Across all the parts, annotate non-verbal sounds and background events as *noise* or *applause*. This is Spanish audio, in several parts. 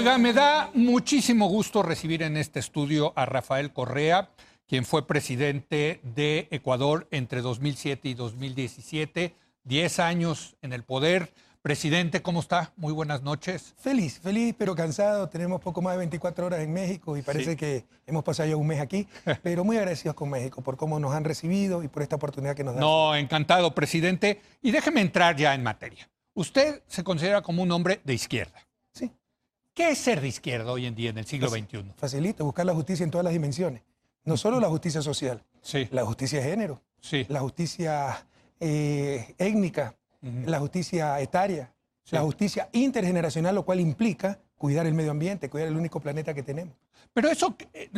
Oiga, me da muchísimo gusto recibir en este estudio a Rafael Correa, quien fue presidente de Ecuador entre 2007 y 2017, 10 años en el poder. Presidente, ¿cómo está? Muy buenas noches. Feliz, feliz pero cansado. Tenemos poco más de 24 horas en México y parece Sí. que hemos pasado ya un mes aquí, *laughs* pero muy agradecidos con México por cómo nos han recibido y por esta oportunidad que nos dan. No, encantado, presidente. Y déjeme entrar ya en materia. Usted se considera como un hombre de izquierda. ¿Qué es ser de izquierda hoy en día en el siglo XXI? facilita buscar la justicia en todas las dimensiones. No solo la justicia social, Sí, la justicia de género, sí. la justicia eh, étnica, la justicia etaria, Sí. la justicia intergeneracional, lo cual implica cuidar el medio ambiente, cuidar el único planeta que tenemos. Pero eso, eh,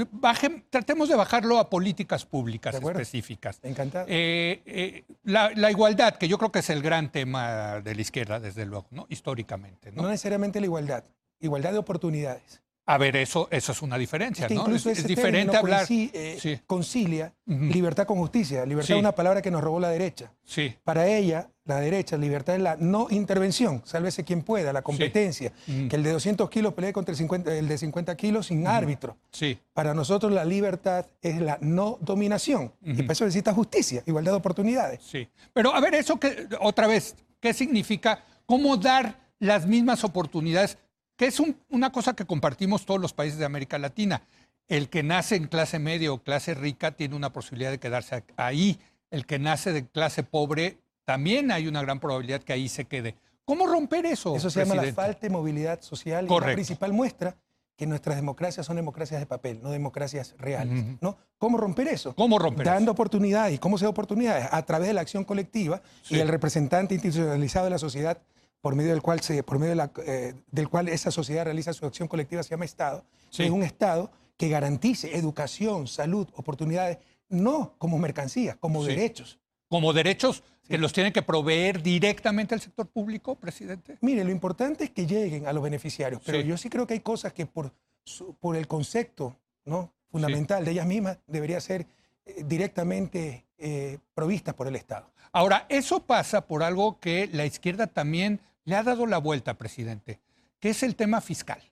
tratemos de bajarlo a políticas públicas específicas. Encantado. Eh, eh, la, la igualdad, que yo creo que es el gran tema de la izquierda, desde luego, ¿no? históricamente. ¿no? no necesariamente la igualdad, igualdad de oportunidades. A ver, eso, eso es una diferencia, Es que ¿no? es, diferente hablar. eh, Sí. concilia libertad con justicia. Libertad Sí. es una palabra que nos robó la derecha. Sí, Para ella, la derecha, libertad es la no intervención, sálvese quien pueda, la competencia. Que el de 200 kilos pelee contra el, 50 el de 50 kilos sin árbitro. sí. Para nosotros la libertad es la no dominación. Y para eso necesita justicia, igualdad de oportunidades. Sí. Pero a ver, eso que, otra vez, ¿qué significa? ¿Cómo dar las mismas oportunidades? Que es un- una cosa que compartimos todos los países de América Latina. El que nace en clase media o clase rica tiene una posibilidad de quedarse ahí. El que nace de clase pobre también hay una gran probabilidad que ahí se quede. ¿Cómo romper eso? Eso se llama la falta de movilidad social y Correcto. la principal muestra que nuestras democracias son democracias de papel, no democracias reales. ¿no? ¿Cómo romper eso? ¿Cómo romper Dando eso? oportunidades. ¿Y cómo se da oportunidades? A través de la acción colectiva Sí. y el representante institucionalizado de la sociedad por medio del cual, se, por medio de la, eh, del cual esa sociedad realiza su acción colectiva se llama Estado. Sí. Es un Estado que garantice educación, salud, oportunidades, no como mercancías, como Sí. derechos. Como derechos que los tiene que proveer directamente el sector público, presidente. Mire, lo importante es que lleguen a los beneficiarios, pero yo sí creo que hay cosas que por, su- por el concepto ¿no? fundamental de ellas mismas debería ser eh, directamente eh, provistas por el Estado. Ahora, eso pasa por algo que la izquierda también le ha dado la vuelta, presidente, que es el tema fiscal,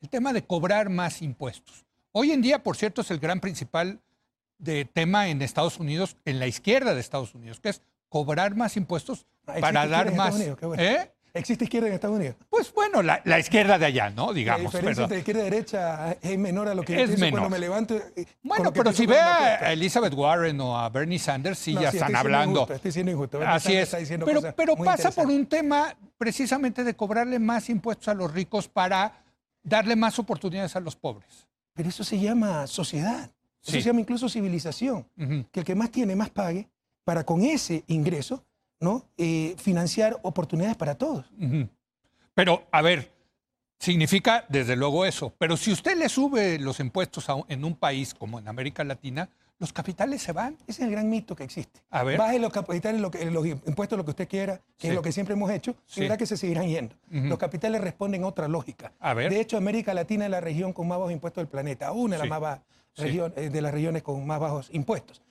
el tema de cobrar más impuestos. Hoy en día, por cierto, es el gran principal de tema en Estados Unidos, en la izquierda de Estados Unidos, que es cobrar más impuestos Ah, ¿existe para dar más. Unidos? Bueno. ¿Eh? ¿Existe izquierda en Estados Unidos? Pues bueno, la, la izquierda de allá, ¿no? la Digamos. diferencia ¿verdad? entre izquierda y derecha es menor a lo que yo Es pienso menor. cuando me levanto. eh, Bueno, pero si ve a. Elizabeth Warren o a Bernie Sanders, sí No, ya sí, están hablando. injusto, estoy siendo injusto. Bernie Así Sanders es. está diciendo Pero, pero pasa por un tema precisamente de cobrarle más impuestos a los ricos para darle más oportunidades a los pobres. Pero eso se llama sociedad. Eso Sí. se llama incluso civilización. Ujú. que el que más tiene más pague para con ese ingreso ¿no? Eh, financiar oportunidades para todos. Pero, a ver, significa desde luego eso. Pero si usted le sube los impuestos a en un país como en América Latina, los capitales se van. Ese es el gran mito que existe. A ver. Baje los capitales, lo que- los impuestos lo que usted quiera, que Sí. es lo que siempre hemos hecho, Sí. y verá que se seguirán yendo. Los capitales responden a otra lógica. A ver. De hecho, América Latina es la región con más bajos impuestos del planeta, una de Sí. las más bajas Sí. region- eh, de las regiones con más bajos impuestos.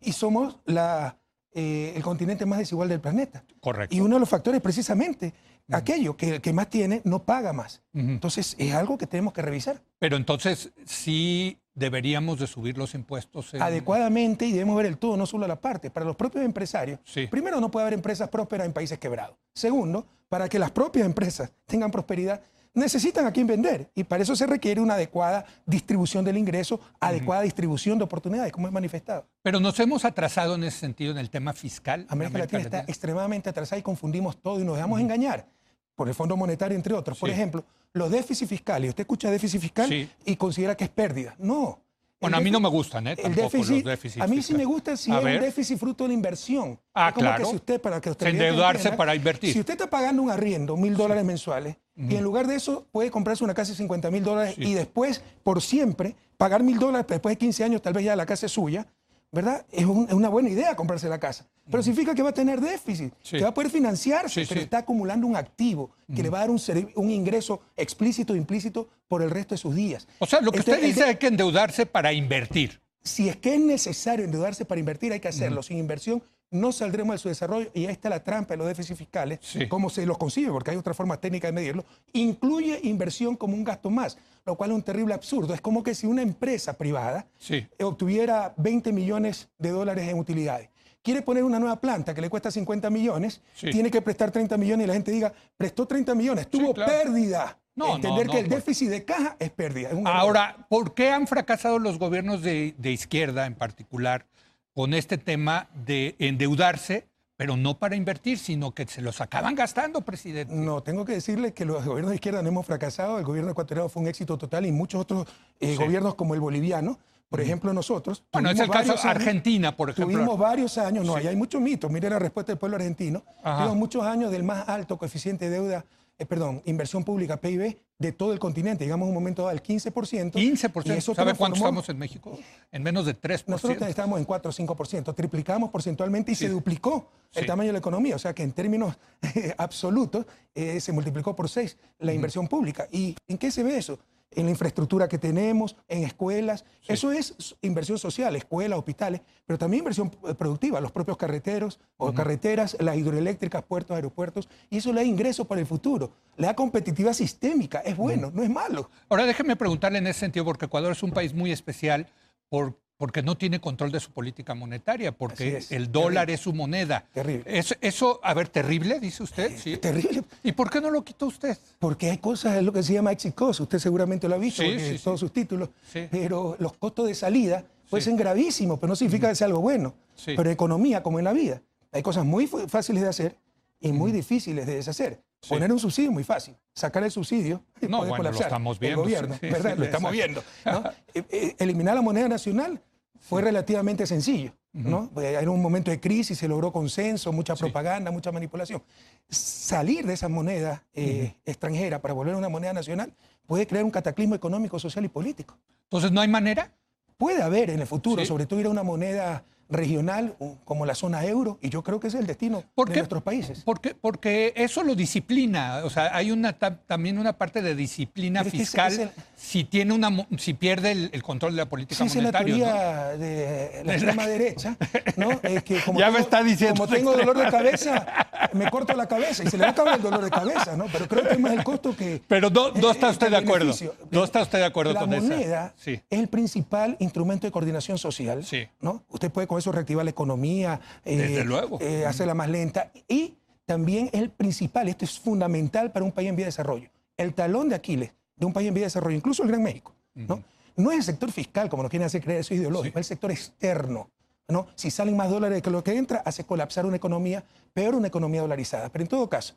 Y somos la, eh, el continente más desigual del planeta. Correcto. Y uno de los factores precisamente aquello que que más tiene no paga más. Entonces es algo que tenemos que revisar Pero entonces sí deberíamos de subir los impuestos. en- adecuadamente y debemos ver el todo, no solo la parte. Para los propios empresarios, Sí. primero no puede haber empresas prósperas en países quebrados. Segundo, para que las propias empresas tengan prosperidad, necesitan a quién vender y para eso se requiere una adecuada distribución del ingreso, adecuada distribución de oportunidades, como es manifestado. Pero nos hemos atrasado en ese sentido en el tema fiscal. en América Latina está extremadamente atrasada y confundimos todo y nos dejamos engañar por el Fondo Monetario, entre otros. Por ejemplo, los déficits fiscales. Usted escucha déficit fiscal Sí. y considera que es pérdida. No. Bueno, a mí no me gustan, ¿eh? El déficit, los déficits a mí sí me gusta si es un déficit fruto de la inversión. Ah, Es como claro. que si usted, para que usted Se endeudarse para invertir. Si usted está pagando un arriendo, mil dólares mensuales, y en lugar de eso puede comprarse una casa de 50 mil dólares Sí. y después, por siempre, pagar mil dólares, después de 15 años tal vez ya la casa es suya, ¿verdad? Es, un- es una buena idea comprarse la casa. Pero significa que va a tener déficit, Sí. que va a poder financiarse, Sí, pero sí. está acumulando un activo que le va a dar un, un ingreso explícito e implícito por el resto de sus días. O sea, lo que Este- usted dice de- hay que endeudarse para invertir. si es que es necesario endeudarse para invertir, hay que hacerlo. Sin inversión no saldremos de su desarrollo y ahí está la trampa de los déficits fiscales, Sí. cómo se los concibe, porque hay otra forma técnica de medirlo, incluye inversión como un gasto más, lo cual es un terrible absurdo. Es como que si una empresa privada Sí. obtuviera 20 millones de dólares en utilidades. Quiere poner una nueva planta que le cuesta 50 millones, Sí. tiene que prestar 30 millones y la gente diga, prestó 30 millones, tuvo claro. pérdida. No, Entender no, que el pues. déficit de caja es pérdida. es un error. Ahora, ¿por qué han fracasado los gobiernos de, de izquierda en particular con este tema de endeudarse, pero no para invertir, sino que se los acaban gastando, presidente? No, tengo que decirle que los gobiernos de izquierda no hemos fracasado. El gobierno ecuatoriano fue un éxito total y muchos otros eh, Sí. gobiernos como el boliviano, por ejemplo, nosotros. Bueno, es el caso años- Argentina, por ejemplo. Tuvimos varios años, no, Sí. hay muchos mitos. Mire la respuesta del pueblo argentino. Ajá. Tuvimos muchos años del más alto coeficiente de deuda, eh, perdón, inversión pública, PIB, de todo el continente. Llegamos a un momento dado al 15%. 15%. y eso ¿Sabe cuánto estamos en México? En menos de 3%. nosotros estábamos en 4 o 5%, triplicamos porcentualmente y Sí. se duplicó el Sí. tamaño de la economía. O sea que en términos *laughs* absolutos eh, se multiplicó por 6 la inversión pública. ¿Y en qué se ve eso? En la infraestructura que tenemos, en escuelas. Eso es inversión social, escuelas, hospitales, pero también inversión eh, productiva, los propios carreteros o carreteras, las hidroeléctricas, puertos, aeropuertos. Y eso le da ingresos para el futuro, le da competitividad sistémica. Es bueno, no es malo. Ahora déjeme preguntarle en ese sentido, porque Ecuador es un país muy especial por, porque no tiene control de su política monetaria, porque es, el dólar es su moneda. Terrible. Es- eso, a ver, terrible, dice usted. Sí. Es terrible. ¿Y por qué no lo quitó usted? Porque hay cosas, es lo que se llama exit cost, usted seguramente lo ha visto Sí, porque sí, sí. todos sus títulos, Sí. pero los costos de salida pueden ser gravísimos, pero no significa que sea algo bueno. Sí. Pero en economía, como en la vida, hay cosas muy fáciles de hacer y muy difíciles de deshacer. Sí. Poner un subsidio es muy fácil, sacar el subsidio y No, puede bueno, lo colapsar estamos el viendo, gobierno, sí, sí, ¿verdad? sí, lo estamos exacto. viendo. ¿no? *laughs* Eh, eh, eliminar la moneda nacional fue relativamente sencillo. ¿no? Era un momento de crisis, se logró consenso, mucha propaganda, mucha manipulación. Salir de esa moneda eh, extranjera para volver a una moneda nacional puede crear un cataclismo económico, social y político. Entonces, ¿no hay manera? Puede haber en el futuro, Sí. sobre todo ir a una moneda regional como la zona euro, y yo creo que ese es el destino ¿Por de nuestros países. Porque, porque eso lo disciplina. O sea, hay una ta- también una parte de disciplina Pero es que fiscal ese- si tiene una si pierde el, el control de la política Sí, esa es la monetaria. ¿no? teoría de la extrema derecha, ¿no? *laughs* Es que como Ya me tengo- está diciendo Como tengo dolor de cabeza, me corto la cabeza y se le va a acabar el dolor de cabeza, ¿no? Pero creo que es más el costo que. Pero no, no está usted el de acuerdo. No está usted de acuerdo la con esa. moneda Sí. es el principal instrumento de coordinación social, Sí. ¿no? Usted puede con eso reactivar la economía, eh, Desde luego. eh, hacerla más lenta y también es el principal, esto es fundamental para un país en vía de desarrollo. El talón de Aquiles de un país en vía de desarrollo, incluso el Gran México, ¿no? No es el sector fiscal, como nos quieren hacer creer, eso es ideológico, es el sector externo. ¿no? Si salen más dólares que lo que entra, hace colapsar una economía, peor una economía dolarizada. Pero en todo caso,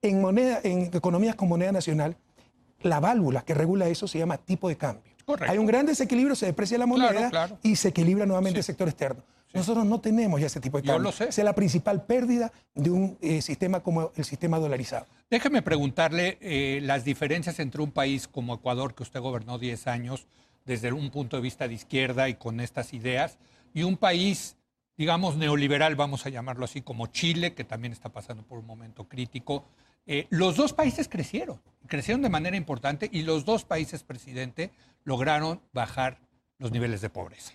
en, moneda, en economías con moneda nacional, la válvula que regula eso se llama tipo de cambio. Correcto. Hay un gran desequilibrio, se deprecia la moneda Claro, claro. y se equilibra nuevamente el sector externo. Nosotros no tenemos ya ese tipo de Yo cambio. lo sé. Esa es la principal pérdida de un eh, sistema como el sistema dolarizado. Déjeme preguntarle eh, las diferencias entre un país como Ecuador, que usted gobernó 10 años desde un punto de vista de izquierda y con estas ideas, y un país, digamos, neoliberal, vamos a llamarlo así, como Chile, que también está pasando por un momento crítico. Eh, los dos países crecieron, crecieron de manera importante y los dos países, presidente, lograron bajar los niveles de pobreza.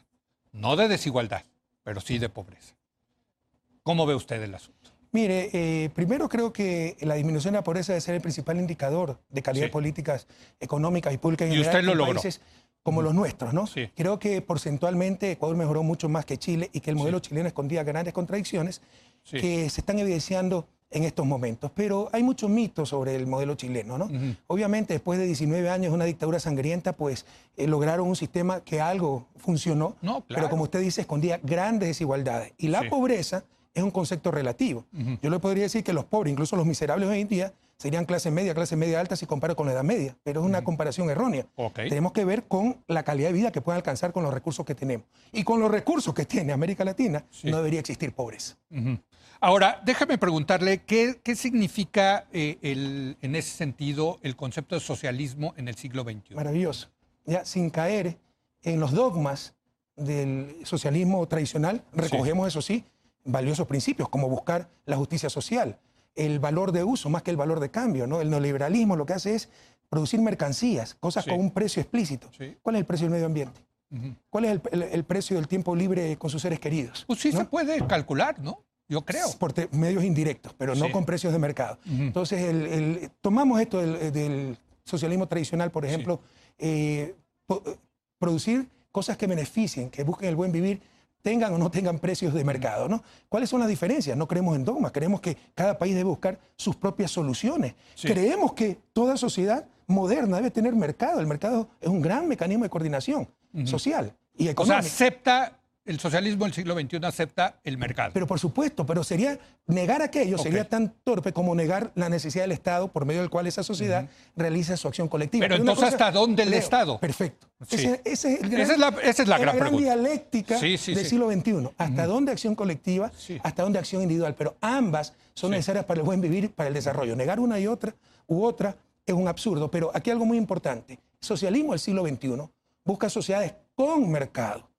No de desigualdad, pero sí de pobreza. ¿Cómo ve usted el asunto? Mire, eh, primero creo que la disminución de la pobreza debe ser el principal indicador de calidad Sí. de políticas económicas y públicas en Y usted lo en logró. países como los nuestros, ¿no? Sí. Creo que porcentualmente Ecuador mejoró mucho más que Chile y que el modelo chileno escondía grandes contradicciones que se están evidenciando en estos momentos. Pero hay muchos mitos sobre el modelo chileno, ¿no? Obviamente, después de 19 años de una dictadura sangrienta, pues eh, lograron un sistema que algo funcionó, No, claro. pero como usted dice, escondía grandes desigualdades. Y la Sí. pobreza es un concepto relativo. Yo le podría decir que los pobres, incluso los miserables hoy en día, serían clase media, clase media alta si comparo con la edad media, pero es una comparación errónea. Tenemos que ver con la calidad de vida que pueden alcanzar con los recursos que tenemos. Y con los recursos que tiene América Latina, Sí. no debería existir pobreza. Ahora, déjame preguntarle qué, qué significa eh, el- en ese sentido el concepto de socialismo en el siglo XXI. Maravilloso. Ya, sin caer en los dogmas del socialismo tradicional, recogemos, eso sí, valiosos principios, como buscar la justicia social, el valor de uso más que el valor de cambio. ¿no? El neoliberalismo lo que hace es producir mercancías, cosas Sí. con un precio explícito. Sí. ¿Cuál es el precio del medio ambiente? ¿Cuál es el, el- el precio del tiempo libre con sus seres queridos? Pues sí ¿No? se puede calcular, ¿no? Yo creo. Por medios indirectos, pero no con precios de mercado. Entonces, el, tomamos esto del, socialismo tradicional, por ejemplo, eh, producir cosas que beneficien, que busquen el buen vivir, tengan o no tengan precios de mercado. ¿no? ¿Cuáles son las diferencias? No creemos en dogmas, creemos que cada país debe buscar sus propias soluciones. Creemos que toda sociedad moderna debe tener mercado. El mercado es un gran mecanismo de coordinación social y económica. O sea, acepta el socialismo del siglo XXI acepta el mercado. Pero por supuesto, pero sería negar aquello sería tan torpe como negar la necesidad del Estado por medio del cual esa sociedad realiza su acción colectiva. Pero, entonces, ¿hasta dónde el Estado? Perfecto. esa, es la, esa gran, gran dialéctica del siglo XXI. ¿Hasta dónde acción colectiva? ¿Hasta dónde acción individual? Pero ambas son necesarias para el buen vivir, para el desarrollo. Negar una y otra u otra es un absurdo. Pero aquí algo muy importante. socialismo del siglo XXI busca sociedades con mercado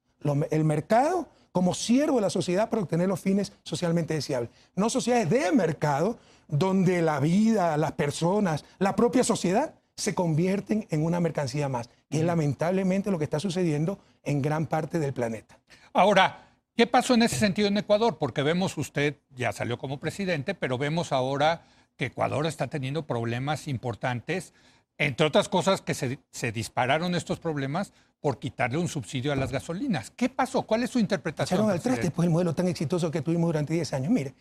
el mercado como siervo de la sociedad para obtener los fines socialmente deseables. No sociedades de mercado donde la vida, las personas, la propia sociedad se convierten en una mercancía más, que es lamentablemente lo que está sucediendo en gran parte del planeta. Ahora, ¿qué pasó en ese sentido en Ecuador? Porque vemos, usted ya salió como presidente, pero vemos ahora que Ecuador está teniendo problemas importantes entre otras cosas que se, dispararon estos problemas por quitarle un subsidio a las gasolinas. ¿Qué pasó? ¿Cuál es su interpretación? Echaron al traste pues, el modelo tan exitoso que tuvimos durante 10 años. Mire,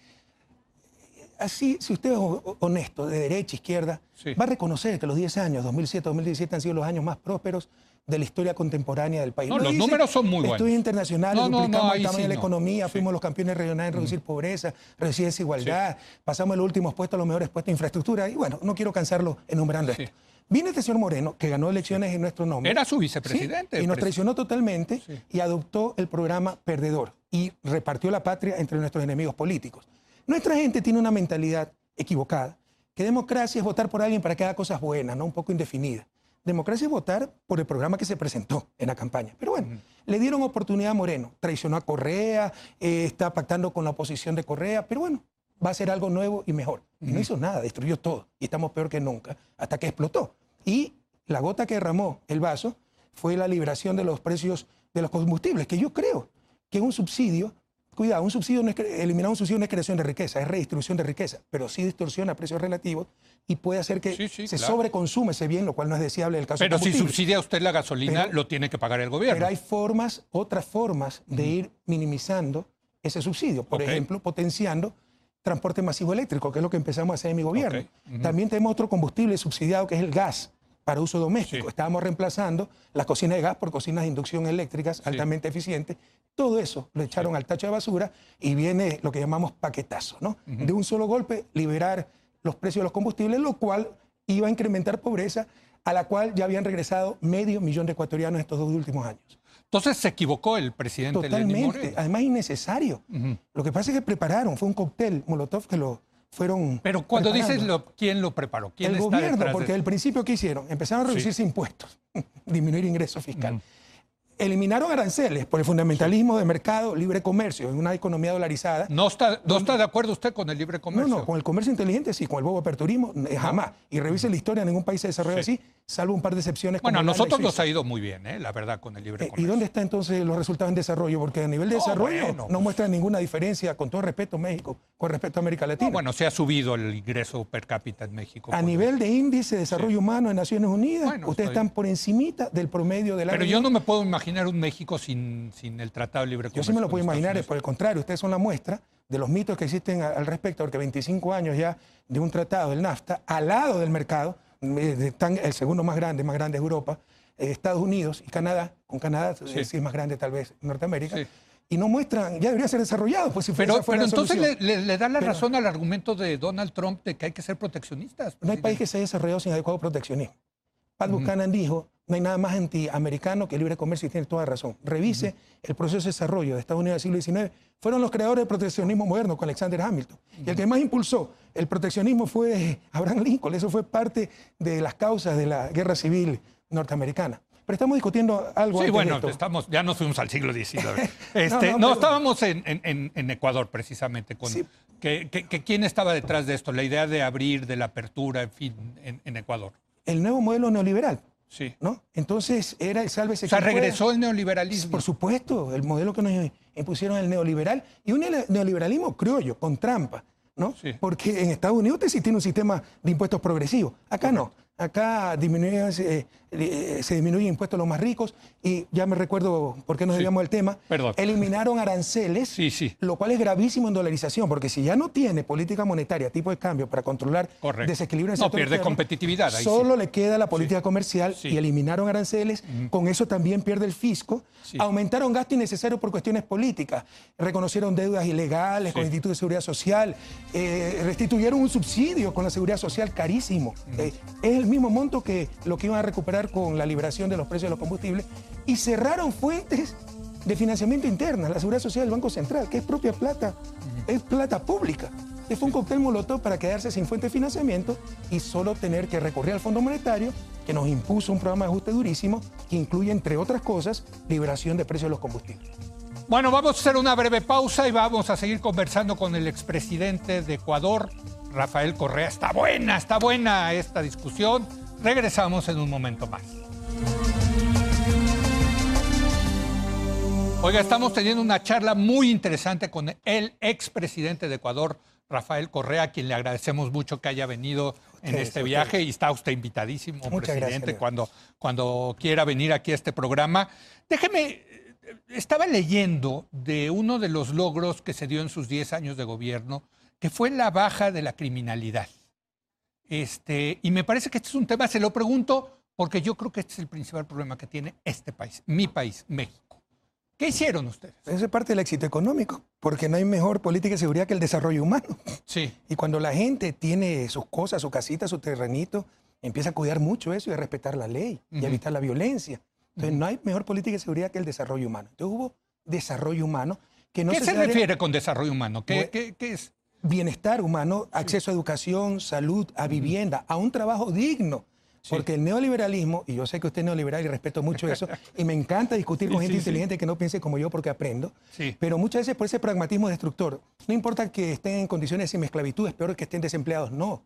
así, si usted es honesto, de derecha, izquierda, va a reconocer que los 10 años, 2007, 2017, han sido los años más prósperos de la historia contemporánea del país. No, los números son muy buenos. Estudios internacionales, no, duplicamos el tamaño de la economía, fuimos los campeones regionales en reducir pobreza, reducir desigualdad, pasamos los últimos puestos a los mejores puestos de infraestructura, y bueno, no quiero cansarlo enumerando esto. Viene este señor Moreno, que ganó elecciones en nuestro nombre. Era su vicepresidente. y nos traicionó totalmente y adoptó el programa perdedor y repartió la patria entre nuestros enemigos políticos. Nuestra gente tiene una mentalidad equivocada, que democracia es votar por alguien para que haga cosas buenas, no un poco indefinida. Democracia es votar por el programa que se presentó en la campaña. Pero bueno, le dieron oportunidad a Moreno, traicionó a Correa, eh, está pactando con la oposición de Correa, pero bueno, va a ser algo nuevo y mejor. Y no hizo nada, destruyó todo. Y estamos peor que nunca, hasta que explotó. Y la gota que derramó el vaso fue la liberación de los precios de los combustibles, que yo creo que es un subsidio, cuidado, un subsidio eliminar un subsidio no es creación de riqueza, es redistribución de riqueza, pero sí distorsiona precios relativos y puede hacer que se sobreconsume ese bien, lo cual no es deseable en el caso Pero si subsidia usted la gasolina, lo tiene que pagar el gobierno. Pero hay formas, otras formas de ir minimizando ese subsidio. Por ejemplo, potenciando transporte masivo eléctrico, que es lo que empezamos a hacer en mi gobierno. También tenemos otro combustible subsidiado que es el gas para uso doméstico. Estábamos reemplazando las cocinas de gas por cocinas de inducción eléctricas altamente eficientes. Todo eso lo echaron al tacho de basura y viene lo que llamamos paquetazo, ¿no? De un solo golpe liberar los precios de los combustibles, lo cual iba a incrementar pobreza, a la cual ya habían regresado medio millón de ecuatorianos estos dos últimos años. Entonces se equivocó el presidente Totalmente, además innecesario. Lo que pasa es que prepararon, fue un cóctel Molotov que lo fueron. Pero cuando dices lo, quién lo preparó, quién el gobierno, porque al principio ¿qué hicieron? Empezaron a reducirse impuestos, *laughs* disminuir ingresos fiscales eliminaron aranceles por el fundamentalismo de mercado, libre comercio, en una economía dolarizada. ¿No está, no está de acuerdo usted con el libre comercio? No, no, con el comercio inteligente sí, con el bobo aperturismo eh, jamás. Y revise la historia, ningún país se desarrolla así, salvo un par de excepciones. Bueno, a nosotros nos ha ido muy bien, ¿eh? la verdad, con el libre comercio. ¿Y dónde están entonces los resultados en desarrollo? Porque a nivel de desarrollo no pues muestra ninguna diferencia, con todo respeto, México, con respecto a América Latina. bueno, se ha subido el ingreso per cápita en México. A nivel de índice de desarrollo humano en Naciones Unidas, ustedes están por encimita del promedio de la Pero yo no me puedo imaginar un México sin, el Tratado de Libre Comercio. Yo sí me lo puedo imaginar, por el contrario, ustedes son la muestra de los mitos que existen al respecto, porque 25 años ya de un tratado del NAFTA, al lado del mercado, eh, están el segundo más grande, más grande es Europa, eh, Estados Unidos y Canadá, con Canadá sí. es más grande tal vez Norteamérica, y no muestran, ya debería ser desarrollado, pues si pero, pero entonces le, le, da la razón al argumento de Donald Trump de que hay que ser proteccionistas. No hay país que se haya desarrollado sin adecuado proteccionismo. Pat Buchanan dijo, no hay nada más antiamericano que el libre comercio y tiene toda razón. Revise el proceso de desarrollo de Estados Unidos del siglo XIX. Fueron los creadores del proteccionismo moderno con Alexander Hamilton. Y el que más impulsó el proteccionismo fue *laughs* Abraham Lincoln. Eso fue parte de las causas de la guerra civil norteamericana. Pero estamos discutiendo algo. Sí, bueno, estamos, ya nos fuimos al siglo XIX. *laughs* Este, no, estábamos en, Ecuador precisamente. Con, que, ¿Quién estaba detrás de esto? La idea de abrir, de la apertura, en fin, en Ecuador el nuevo modelo neoliberal. Sí. ¿no? Entonces era el sálvese O sea, pueda. regresó el neoliberalismo. Por supuesto, el modelo que nos impusieron el neoliberal y un neo- neoliberalismo criollo, con trampa, ¿no? Sí. Porque en Estados Unidos sí tiene un sistema de impuestos progresivos. Acá no. Acá disminuye, eh, eh, se disminuye impuestos a los más ricos y ya me recuerdo por qué nos Sí. desviamos del tema. Perdón. Eliminaron aranceles, Sí, sí. lo cual es gravísimo en dolarización, porque si ya no tiene política monetaria, tipo de cambio para controlar Correcto. desequilibrio en el No, pierde externo, competitividad ahí Solo le queda la política comercial Sí. y eliminaron aranceles. Con eso también pierde el fisco. Sí. Aumentaron gasto innecesario por cuestiones políticas. Reconocieron deudas ilegales con el Sí. Instituto de Seguridad Social. eh, restituyeron un subsidio con la Seguridad Social carísimo. Eh, es el mismo monto que lo que iban a recuperar con la liberación de los precios de los combustibles. Y cerraron fuentes de financiamiento interna, la Seguridad Social del Banco Central, que es propia plata, es plata pública. Es un cóctel molotov para quedarse sin fuente de financiamiento y solo tener que recurrir al Fondo Monetario, que nos impuso un programa de ajuste durísimo, que incluye, entre otras cosas, liberación de precios de los combustibles. Bueno, vamos a hacer una breve pausa y vamos a seguir conversando con el expresidente de Ecuador, Rafael Correa. Está buena, está buena esta discusión. Regresamos en un momento más. Oiga, estamos teniendo una charla muy interesante con el expresidente de Ecuador, Rafael Correa, a quien le agradecemos mucho que haya venido en este ustedes. viaje y está usted invitadísimo, Muchas presidente, gracias, cuando, cuando quiera venir aquí a este programa. Déjeme, estaba leyendo de uno de los logros que se dio en sus 10 años de gobierno, que fue la baja de la criminalidad. Este, y me parece que este es un tema, se lo pregunto, porque yo creo que este es el principal problema que tiene este país, mi país, México. ¿Qué hicieron ustedes? Eso es parte del éxito económico, porque no hay mejor política de seguridad que el desarrollo humano. Sí. Y cuando la gente tiene sus cosas, su casita, su terrenito, empieza a cuidar mucho eso y a respetar la ley y a evitar la violencia. Entonces, no hay mejor política de seguridad que el desarrollo humano. Entonces, hubo desarrollo humano que no ¿Qué se refiere con desarrollo humano? ¿Qué, Bueno, qué- qué es? Bienestar humano, acceso a educación, salud, a vivienda, a un trabajo digno. Porque el neoliberalismo, y yo sé que usted es neoliberal y respeto mucho eso, *laughs* y me encanta discutir con Sí, gente sí, inteligente que no piense como yo porque aprendo, Sí. pero muchas veces por ese pragmatismo destructor, no importa que estén en condiciones de semi-esclavitud, es peor que estén desempleados, no.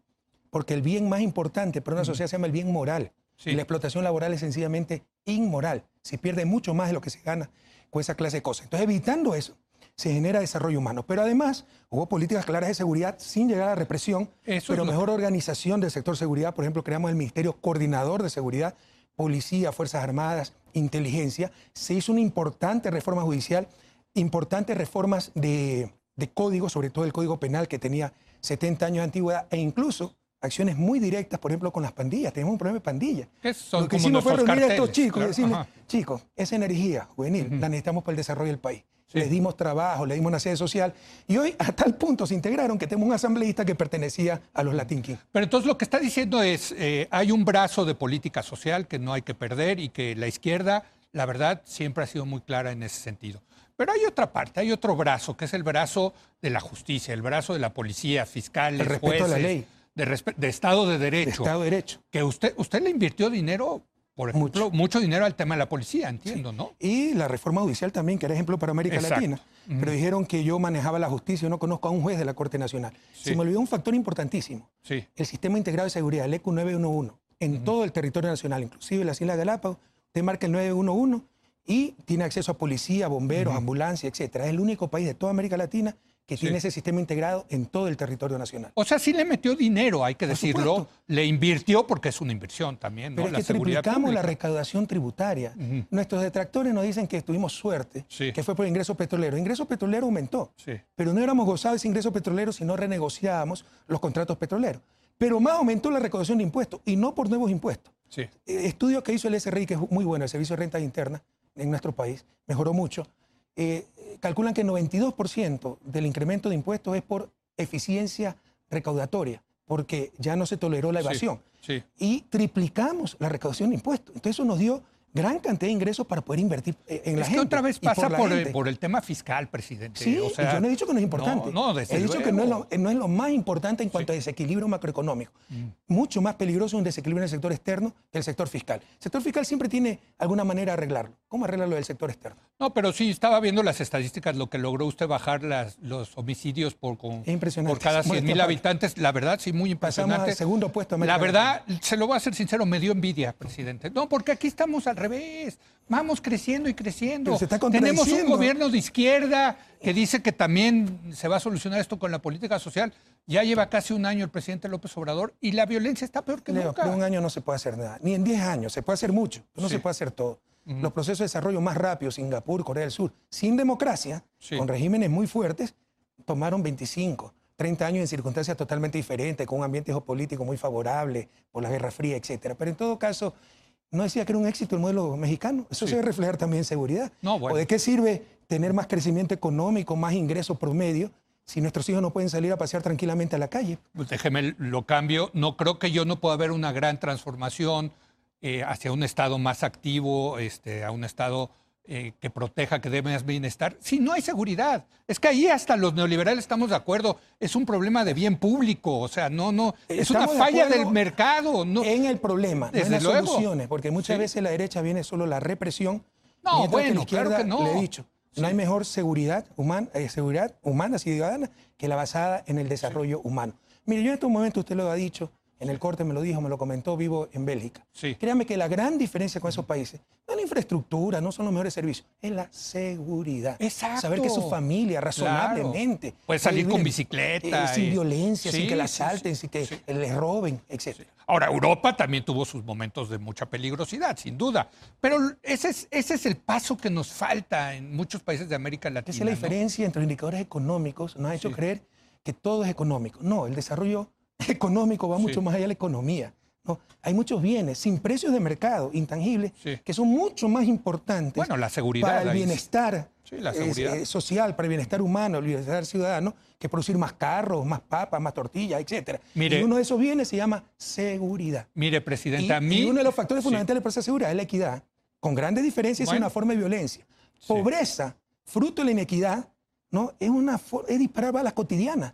Porque el bien más importante para una sociedad se llama el bien moral. Y la explotación laboral es sencillamente inmoral. Se pierde mucho más de lo que se gana con esa clase de cosas. Entonces, evitando eso, se genera desarrollo humano. Pero además, hubo políticas claras de seguridad sin llegar a la represión, Eso pero mejor organización del sector seguridad. Por ejemplo, creamos el Ministerio Coordinador de Seguridad, Policía, Fuerzas Armadas, Inteligencia. Se hizo una importante reforma judicial, importantes reformas de, de código, sobre todo el Código Penal que tenía 70 años de antigüedad, e incluso acciones muy directas, por ejemplo, con las pandillas. Tenemos un problema de pandillas. ¿Qué son Lo que hicimos fue reunir a estos chicos y Claro, decirles, ajá. chicos, esa energía juvenil la necesitamos para el desarrollo del país. Sí. Les dimos trabajo, les dimos una sede social y hoy a tal punto se integraron que tenemos un asambleísta que pertenecía a los Latin Kings. Pero entonces lo que está diciendo es, eh, hay un brazo de política social que no hay que perder y que la izquierda, la verdad, siempre ha sido muy clara en ese sentido. Pero hay otra parte, hay otro brazo, que es el brazo de la justicia, el brazo de la policía, fiscales, El respeto a la ley. De, de Estado de de Derecho. Estado de Derecho. Que usted, usted le invirtió dinero, por ejemplo, mucho, dinero al tema de la policía, entiendo, ¿no? Y la reforma judicial también, que era ejemplo para América Exacto. Latina. Pero dijeron que yo manejaba la justicia, yo no conozco a un juez de la Corte Nacional. Sí. Se me olvidó un factor importantísimo. Sí. el Sistema Integrado de Seguridad, el ECU 911, en todo el territorio nacional, inclusive las Islas Galápagos, usted marca el 911 y tiene acceso a policía, bomberos, ambulancia, etc. Es el único país de toda América Latina que Sí. tiene ese sistema integrado en todo el territorio nacional. O sea, sí le metió dinero, hay que Por decirlo. supuesto. Le invirtió porque es una inversión también, ¿no? Pero es la que triplicamos la recaudación tributaria. Nuestros detractores nos dicen que tuvimos suerte, Sí. que fue por el ingreso petrolero. El ingreso petrolero aumentó, Sí. pero no hubiéramos gozado de ese ingreso petrolero si no renegociábamos los contratos petroleros. Pero más aumentó la recaudación de impuestos y no por nuevos impuestos. Eh, estudio que hizo el SRI, que es muy bueno, el Servicio de Rentas Internas en nuestro país, mejoró mucho. Eh, calculan que el 92% del incremento de impuestos es por eficiencia recaudatoria, porque ya no se toleró la Sí, evasión. Sí. Y triplicamos la recaudación de impuestos. Entonces eso nos dio gran cantidad de ingresos para poder invertir eh, en la es gente. que otra vez por pasa por, el, por el tema fiscal, presidente. Sí, o sea, yo no he dicho que no es importante. No, no, he dicho que no es, lo, luego. no es lo más importante en cuanto a desequilibrio macroeconómico. Mm. Mucho más peligroso un desequilibrio en el sector externo que el sector fiscal. El sector fiscal siempre tiene alguna manera de arreglarlo. ¿Cómo arreglarlo del sector externo? No, pero sí, estaba viendo las estadísticas, lo que logró usted bajar las, los homicidios por, con- Es por cada 100 Modestia mil habitantes. La verdad, sí, muy Pasamos impresionante. al segundo puesto La América verdad, se lo voy a ser sincero, me dio envidia, presidente. No, porque aquí estamos al revés. Vamos creciendo y creciendo. Pero se está Tenemos un gobierno de izquierda que dice que también se va a solucionar esto con la política social. Ya lleva casi un año el presidente López Obrador y la violencia está peor que Leo, nunca. en un año no se puede hacer nada. Ni en 10 años. Se puede hacer mucho, pero no Sí. se puede hacer todo. Los procesos de desarrollo más rápidos, Singapur, Corea del Sur, sin democracia, Sí. con regímenes muy fuertes, tomaron 25, 30 años en circunstancias totalmente diferentes, con un ambiente geopolítico muy favorable por la Guerra Fría, etc. Pero en todo caso, no decía que era un éxito el modelo mexicano. Eso Sí. se debe reflejar también en seguridad. No, bueno. ¿O de qué sirve tener más crecimiento económico, más ingresos promedio, si nuestros hijos no pueden salir a pasear tranquilamente a la calle? Pues déjeme lo cambio. No creo que yo no pueda ver una gran transformación eh, hacia un Estado más activo, este, a un Estado eh, que proteja, que dé más bienestar, si no hay seguridad. Es que ahí hasta los neoliberales estamos de acuerdo. Es un problema de bien público. O sea, no, no. Es una Estamos falla del mercado. No, en el problema, no en Desde las luego. soluciones, porque muchas Sí. veces la derecha viene solo la represión. No, mientras que bueno, la izquierda, claro que no. le he dicho, no hay mejor seguridad humana, eh, seguridad humana ciudadana que la basada en el desarrollo humano. Mire, yo en estos momentos, usted lo ha dicho, en el corte me lo dijo, me lo comentó, vivo en Bélgica. Sí. Créame que la gran diferencia con esos países no es la infraestructura, no son los mejores servicios, es la seguridad. Exacto. Saber que su familia, razonablemente, Claro. Puede salir vivir, con bicicleta eh, sin y- violencia, sin que la sí, asalten, sin que les roben, etc. Ahora, Europa también tuvo sus momentos de mucha peligrosidad, sin duda. Pero ese es, ese es el paso que nos falta en muchos países de América Latina. Esa es la ¿no? diferencia entre los indicadores económicos. Nos ha hecho creer que todo es económico. No, el desarrollo *laughs* económico va mucho más allá de la economía. ¿no? Hay muchos bienes sin precios de mercado, intangibles, Sí. que son mucho más importantes Bueno, la seguridad. para el bienestar Sí, la eh, seguridad. eh, social, para el bienestar humano, el bienestar ciudadano, que producir más carros, más papas, más tortillas, etc. Mire- y uno de esos bienes se llama seguridad. Mire, Y, presidente, a mí. y uno de los factores fundamentales para esa seguridad es la equidad. Con grandes diferencias Bueno. es una forma de violencia. Pobreza, fruto de la inequidad, ¿no? es, una, es disparar balas cotidianas.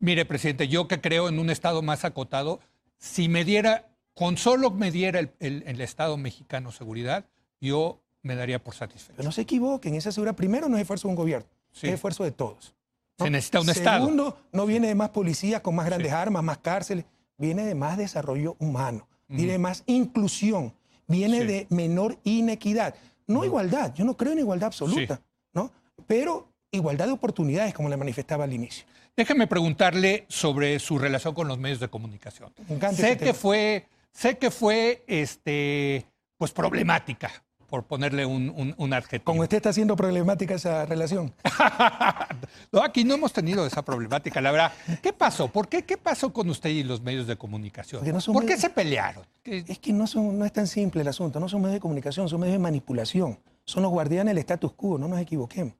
Mire, presidente, yo que creo en un Estado más acotado, si me diera, con solo me diera el, el- el Estado mexicano seguridad, yo me daría por satisfecho. Pero no se equivoquen, esa seguridad primero no es esfuerzo de un gobierno, Sí. es esfuerzo de todos. ¿no? Se necesita un Estado. Segundo, no viene de más policías con más grandes Sí. armas, más cárceles, viene de más desarrollo humano, viene de más inclusión, viene Sí. de menor inequidad. No igualdad, yo no creo en igualdad absoluta, ¿no? pero igualdad de oportunidades, como le manifestaba al inicio. Déjeme preguntarle sobre su relación con los medios de comunicación. Sé que fue, sé que fue, este, pues problemática, por ponerle un, un- un adjetivo. Con usted está haciendo problemática esa relación. *laughs* No, aquí no hemos tenido esa problemática, la verdad. ¿Qué pasó? ¿Por qué? ¿Qué pasó con usted y los medios de comunicación? No ¿Por qué se pelearon? ¿Qué- Es que no, son, no es tan simple el asunto, no son medios de comunicación, son medios de manipulación, son los guardianes del status quo, no nos equivoquemos.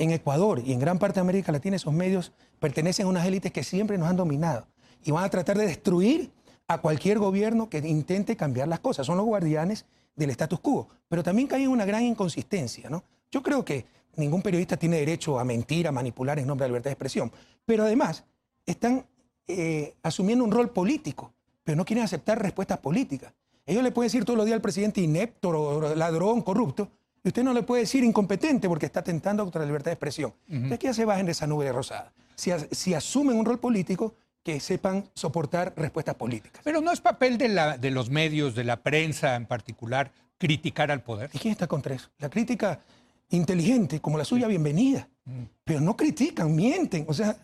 En Ecuador y en gran parte de América Latina esos medios pertenecen a unas élites que siempre nos han dominado y van a tratar de destruir a cualquier gobierno que intente cambiar las cosas. Son los guardianes del status quo, pero también caen en una gran inconsistencia. ¿no? Yo creo que ningún periodista tiene derecho a mentir, a manipular en nombre de la libertad de expresión, pero además están eh, asumiendo un rol político, pero no quieren aceptar respuestas políticas. Ellos le pueden decir todos los días al presidente inepto, ladrón, corrupto, y usted no le puede decir incompetente porque está atentando contra la libertad de expresión. Entonces que ya se bajen de esa nube rosada. Si, as- si asumen un rol político, que sepan soportar respuestas políticas. Pero no es papel de, la, de los medios, de la prensa en particular, criticar al poder. ¿Y quién está contra eso? La crítica inteligente, como la suya, bienvenida. Pero no critican, mienten. O sea,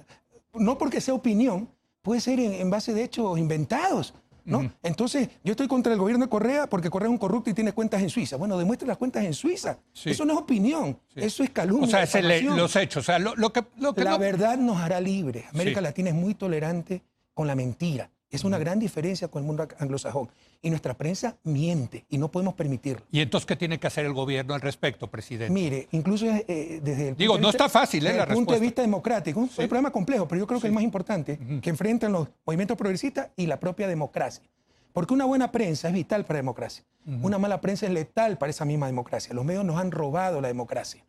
no porque sea opinión, puede ser en, en base de hechos inventados. ¿No? Entonces, yo estoy contra el gobierno de Correa porque Correa es un corrupto y tiene cuentas en Suiza. Bueno, demuestre las cuentas en Suiza. Sí. Eso no es opinión, Sí. eso es calumnia. O sea, es el- difamación. los hechos. O sea, lo, lo que, lo que La no- verdad nos hará libres. América Sí. Latina es muy tolerante con la mentira. Es una gran diferencia con el mundo anglosajón. Y nuestra prensa miente y no podemos permitirlo. ¿Y entonces qué tiene que hacer el gobierno al respecto, presidente? Mire, incluso eh, desde el Digo, punto de no vista- está fácil, ¿eh, desde la el punto de vista democrático, es un problema complejo, pero yo creo que el más importante, que enfrentan los movimientos progresistas y la propia democracia. Porque una buena prensa es vital para la democracia. Una mala prensa es letal para esa misma democracia. Los medios nos han robado la democracia.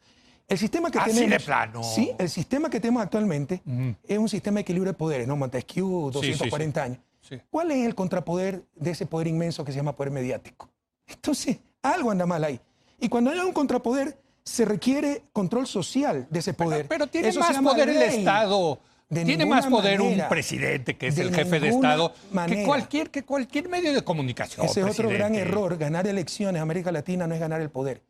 El sistema que Así tenemos, de plano. Sí, el sistema que tenemos actualmente es un sistema de equilibrio de poderes, ¿no? Montesquieu, Sí, sí, 240 años. Sí. ¿Cuál es el contrapoder de ese poder inmenso que se llama poder mediático? Entonces, algo anda mal ahí. Y cuando hay un contrapoder, se requiere control social de ese poder. Pero tiene Eso más poder el. Estado. De tiene más poder un presidente que es el jefe de Estado que cualquier, que cualquier medio de comunicación. Ese es otro gran error. Ganar elecciones en América Latina no es ganar el poder.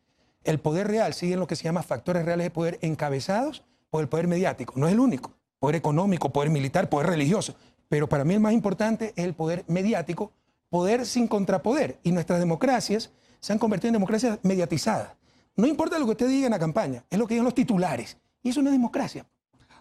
El poder real sigue en lo que se llama factores reales de poder encabezados por el poder mediático. No es el único. Poder económico, poder militar, poder religioso. Pero para mí el más importante es el poder mediático, poder sin contrapoder. Y nuestras democracias se han convertido en democracias mediatizadas. No importa lo que usted diga en la campaña, es lo que digan los titulares. Y eso no es democracia.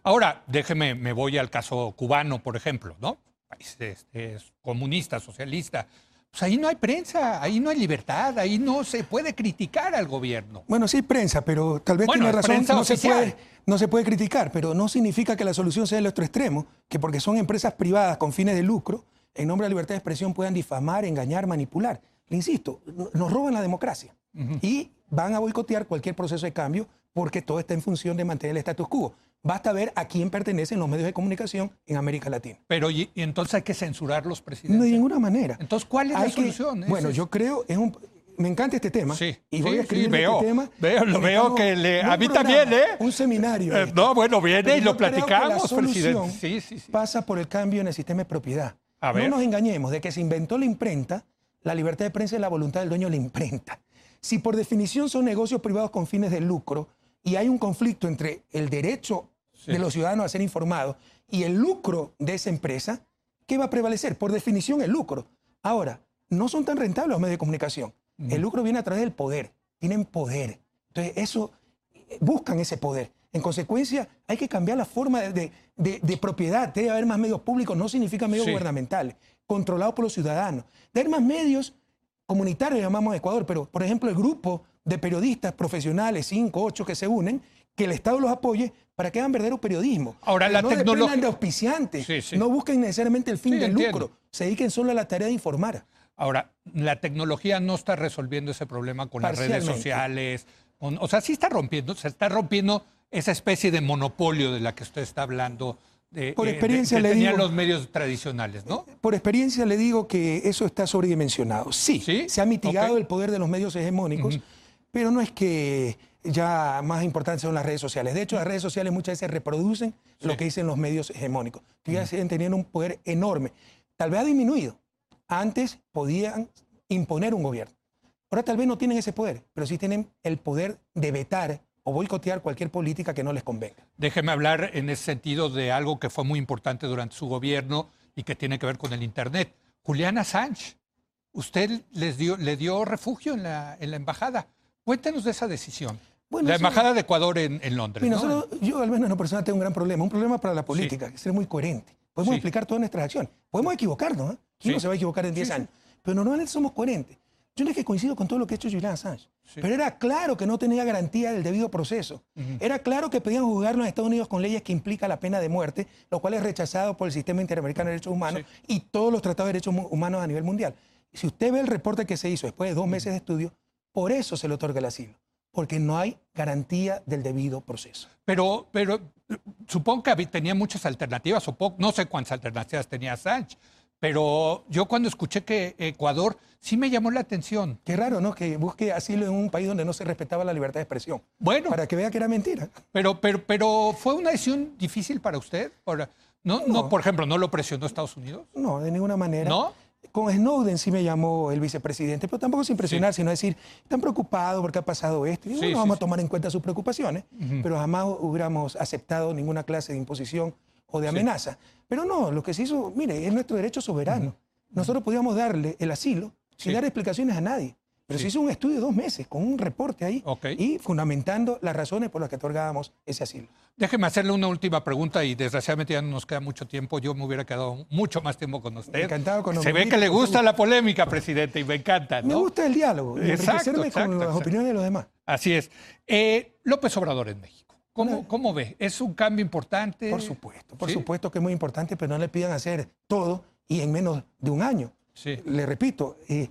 Ahora, déjeme, me voy al caso cubano, por ejemplo, ¿no? País este, es comunista, socialista. Pues ahí no hay prensa, ahí no hay libertad, ahí no se puede criticar al gobierno. Bueno, sí hay prensa, pero tal vez Bueno, tiene razón, no se, puede, no se puede criticar, pero no significa que la solución sea el otro extremo, que porque son empresas privadas con fines de lucro, en nombre de la libertad de expresión puedan difamar, engañar, manipular. Le insisto, no- nos roban la democracia y van a boicotear cualquier proceso de cambio porque todo está en función de mantener el status quo. Basta ver a quién pertenecen los medios de comunicación en América Latina. Pero y, entonces hay que censurar los No presidentes. de ninguna manera. Entonces, ¿cuál es la Hay que- solución? Ese bueno, yo creo, es un, me encanta este tema Sí, y voy sí, a escribir sí, veo, este tema. veo, lo veo que le- no a mí programa, también, ¿eh? Un seminario. Eh, no, bueno, viene Pero y lo que la platicamos, presidente. Sí, sí, sí. Pasa por el cambio en el sistema de propiedad. A ver. No nos engañemos, de que se inventó la imprenta, la libertad de prensa es la voluntad del dueño de la imprenta. Si por definición son negocios privados con fines de lucro y hay un conflicto entre el derecho Sí. de los ciudadanos a ser informados y el lucro de esa empresa, ¿qué va a prevalecer? Por definición el lucro. Ahora, no son tan rentables los medios de comunicación. El lucro viene a través del poder. Tienen poder. Entonces, eso, eh, buscan ese poder. En consecuencia, hay que cambiar la forma de, de- propiedad. Debe haber más medios públicos, no significa medios Sí. gubernamentales, controlados por los ciudadanos. Debe haber más medios comunitarios, llamamos Ecuador, pero por ejemplo, el grupo de periodistas profesionales, cinco, ocho, que se unen, que el Estado los apoye para que hagan verdadero periodismo. Ahora, Que la no tecnología- de auspiciantes, Sí, sí. no busquen necesariamente el fin Sí, del entiendo. lucro, se dediquen solo a la tarea de informar. Ahora, la tecnología no está resolviendo ese problema con las redes sociales. con- o sea, sí está rompiendo, se está rompiendo esa especie de monopolio de la que usted está hablando. de- Por eh, de- experiencia que le tenían digo- los medios tradicionales, ¿no? Por experiencia le digo que eso está sobredimensionado. Sí, ¿Sí? se ha mitigado el poder de los medios hegemónicos, pero no es que ya más importantes son las redes sociales. De hecho, las redes sociales muchas veces reproducen lo que dicen los medios hegemónicos, que ya siguen teniendo un poder enorme. Tal vez ha disminuido. Antes podían imponer un gobierno. Ahora tal vez no tienen ese poder, pero sí tienen el poder de vetar o boicotear cualquier política que no les convenga. Déjeme hablar en ese sentido de algo que fue muy importante durante su gobierno y que tiene que ver con el Internet. Juliana Sánchez, usted les dio, le dio refugio en la, en la embajada. Cuéntenos de esa decisión. Bueno, la embajada de Ecuador en, en Londres. Mira, ¿no? nosotros- yo al menos en lo personal tengo un gran problema, un problema para la política, que es ser muy coherente. Podemos Sí. explicar todas nuestras acciones. Podemos equivocarnos, ¿eh? ¿Quién Sí. no se va a equivocar en 10 Sí, sí. años? Pero normalmente somos coherentes. Yo no es que coincido con todo lo que ha hecho Julian Assange, Sí. pero era claro que no tenía garantía del debido proceso. Era claro que pedían juzgarlo en Estados Unidos con leyes que implican la pena de muerte, lo cual es rechazado por el Sistema Interamericano de Derechos Humanos y todos los tratados de derechos humanos a nivel mundial. Si usted ve el reporte que se hizo después de dos meses de estudio, por eso se le otorga el asilo, porque no hay garantía del debido proceso. Pero, pero supongo que había- tenía muchas alternativas, o po- no sé cuántas alternativas tenía Sánchez, pero yo cuando escuché que Ecuador sí me llamó la atención. Qué raro, ¿no? Que busque asilo en un país donde no se respetaba la libertad de expresión. Bueno, Para que vea que era mentira. pero, pero, pero fue una decisión difícil para usted. No, no, No. por ejemplo, ¿no lo presionó Estados Unidos? No, de ninguna manera. ¿No? Con Snowden sí me llamó el vicepresidente, pero tampoco sin presionar, sino decir, están preocupados porque ha pasado esto. Y Sí, bueno, sí, vamos sí. a tomar en cuenta sus preocupaciones, pero jamás hubiéramos aceptado ninguna clase de imposición o de amenaza. Pero no, lo que se hizo, mire, es nuestro derecho soberano. Nosotros podíamos darle el asilo sin Sí. dar explicaciones a nadie. Pero Sí. se hizo un estudio de dos meses con un reporte ahí y fundamentando las razones por las que otorgábamos ese asilo. Déjeme hacerle una última pregunta y desgraciadamente ya no nos queda mucho tiempo. Yo me hubiera quedado mucho más tiempo con usted. Encantado con Se ve que le gusta la polémica, presidente, y me encanta. Me ¿no? gusta el diálogo, Exacto, con las exacto. opiniones de los demás. Así es. Eh, López Obrador en México. ¿Cómo, cómo ve? ¿Es un cambio importante? Por supuesto, por ¿Sí? supuesto que es muy importante, pero no le pidan hacer todo y en menos de un año. Sí. Le repito, eh,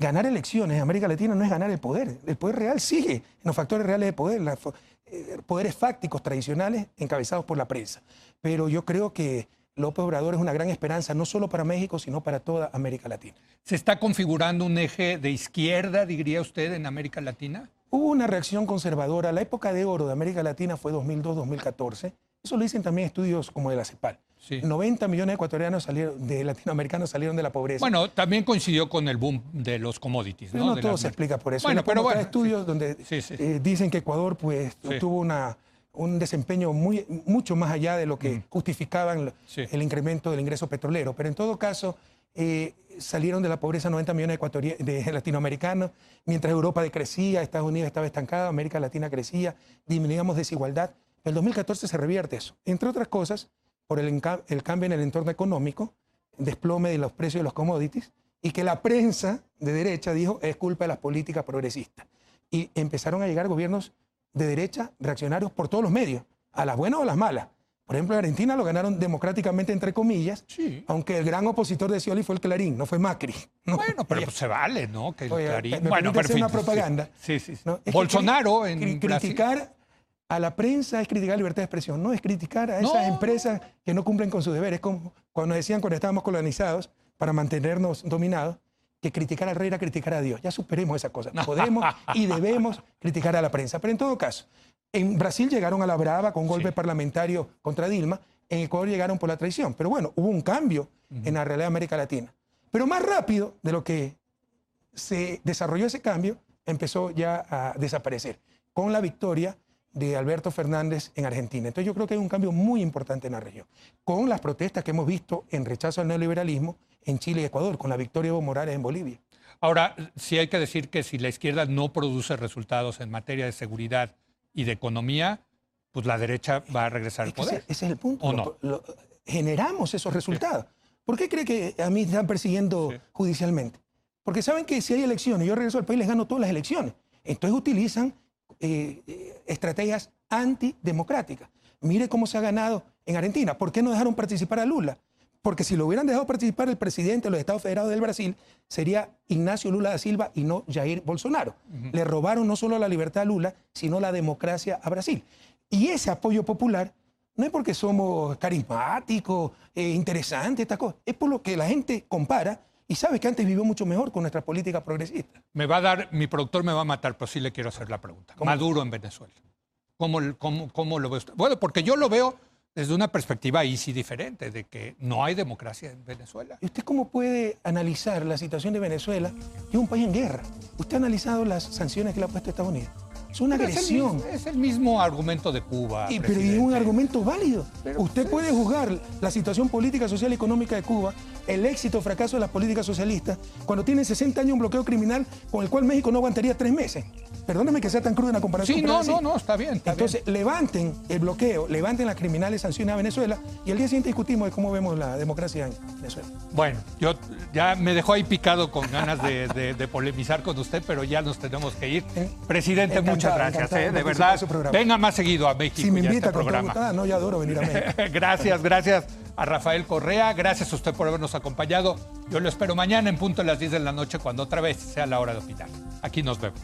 ganar elecciones en América Latina no es ganar el poder. El poder real sigue en los factores reales de poder, los eh, poderes fácticos tradicionales encabezados por la prensa. Pero yo creo que López Obrador es una gran esperanza, no solo para México, sino para toda América Latina. ¿Se está configurando un eje de izquierda, diría usted, en América Latina? Hubo una reacción conservadora. La época de oro de América Latina fue 2002-2014. Eso lo dicen también estudios como de la CEPAL. Sí. 90 millones de ecuatorianos salieron, de latinoamericanos salieron de la pobreza. Bueno, también coincidió con el boom de los commodities, pero ¿no? no, De todo las se explica por eso. Bueno, pero bueno, estudios sí. donde eh, dicen que Ecuador pues, tuvo una, un desempeño muy, mucho más allá de lo que justificaban Mm. El incremento del ingreso petrolero. Pero en todo caso, eh, salieron de la pobreza 90 millones de, de latinoamericanos, mientras Europa decrecía, Estados Unidos estaba estancado, América Latina crecía, disminuíamos desigualdad. En el 2014 se revierte eso. Entre otras cosas, por el, el cambio en el entorno económico, desplome de los precios de los commodities, y que la prensa de derecha dijo es culpa de las políticas progresistas. Y empezaron a llegar gobiernos de derecha reaccionarios por todos los medios, a las buenas o a las malas. Por ejemplo, en Argentina lo ganaron democráticamente, entre comillas, Sí. aunque el gran opositor de Scioli fue el Clarín, no fue Macri. *laughs* ¿no? Bueno, pero pues se vale, ¿no? Que el Oye, Clarín- bueno, pero una propaganda. Sí, sí. sí. ¿no? Que Bolsonaro cri- en cri- Brasil. A la prensa es criticar la libertad de expresión, no es criticar a esas No. empresas que no cumplen con sus deberes, como cuando decían cuando estábamos colonizados para mantenernos dominados, que criticar al rey era criticar a Dios. Ya superemos esa cosa. Podemos *laughs* y debemos criticar a la prensa. Pero en todo caso, en Brasil llegaron a la brava con golpe Sí. parlamentario contra Dilma, en Ecuador llegaron por la traición. Pero bueno, hubo un cambio en la realidad de América Latina. Pero más rápido de lo que se desarrolló ese cambio, empezó ya a desaparecer con la victoria de Alberto Fernández en Argentina. Entonces yo creo que hay un cambio muy importante en la región, con las protestas que hemos visto en rechazo al neoliberalismo en Chile y Ecuador, con la victoria de Evo Morales en Bolivia. Ahora, sí hay que decir que si la izquierda no produce resultados en materia de seguridad y de economía, pues la derecha va a regresar al Es que ese, poder. ese es el punto. ¿O Lo- no? lo- generamos esos resultados. ¿Por qué cree que a mí están persiguiendo Sí. judicialmente? Porque saben que si hay elecciones, yo regreso al país, les gano todas las elecciones. Entonces utilizan eh, eh, estrategias antidemocráticas. Mire cómo se ha ganado en Argentina. ¿Por qué no dejaron participar a Lula? Porque si lo hubieran dejado participar el presidente de los Estados Federados del Brasil, sería Ignacio Lula da Silva y no Jair Bolsonaro. Le robaron no solo la libertad a Lula, sino la democracia a Brasil. Y ese apoyo popular no es porque somos carismáticos, eh, interesantes, estas cosas. Es por lo que la gente compara y sabe que antes vivió mucho mejor con nuestra política progresista. Me va a dar, mi productor me va a matar, pero sí le quiero hacer la pregunta. Maduro en Venezuela. ¿Cómo, cómo, cómo lo ve usted? Bueno, porque yo lo veo desde una perspectiva ahí sí diferente, de que no hay democracia en Venezuela. ¿Y usted cómo puede analizar la situación de Venezuela, que es un país en guerra? ¿Usted ha analizado las sanciones que le ha puesto Estados Unidos? Es una Pero es el agresión. Es el mismo argumento de Cuba. Y, pero presidente. un argumento válido. Pero, Usted pues, puede juzgar la situación política, social y económica de Cuba, el éxito o fracaso de las políticas socialistas, cuando tiene 60 años un bloqueo criminal con el cual México no aguantaría tres meses. Perdóneme que sea tan cruda una comparación. Sí, no, es no, no, está bien. está bien. Entonces, levanten el bloqueo, levanten las criminales sanciones a Venezuela y al día siguiente discutimos de cómo vemos la democracia en Venezuela. Bueno, yo ya me dejó ahí picado con ganas de, de- de polemizar con usted, pero ya nos tenemos que ir. Eh, Presidente, encantado, muchas gracias, ¿eh? de verdad. su. Venga más seguido a México Si me a invita este con programa. Ah, no, yo adoro venir a México. *laughs* gracias, gracias a Rafael Correa, gracias a usted por habernos acompañado. Yo lo espero mañana en punto de las 10 de la noche cuando otra vez sea la hora de opinar. Aquí nos vemos.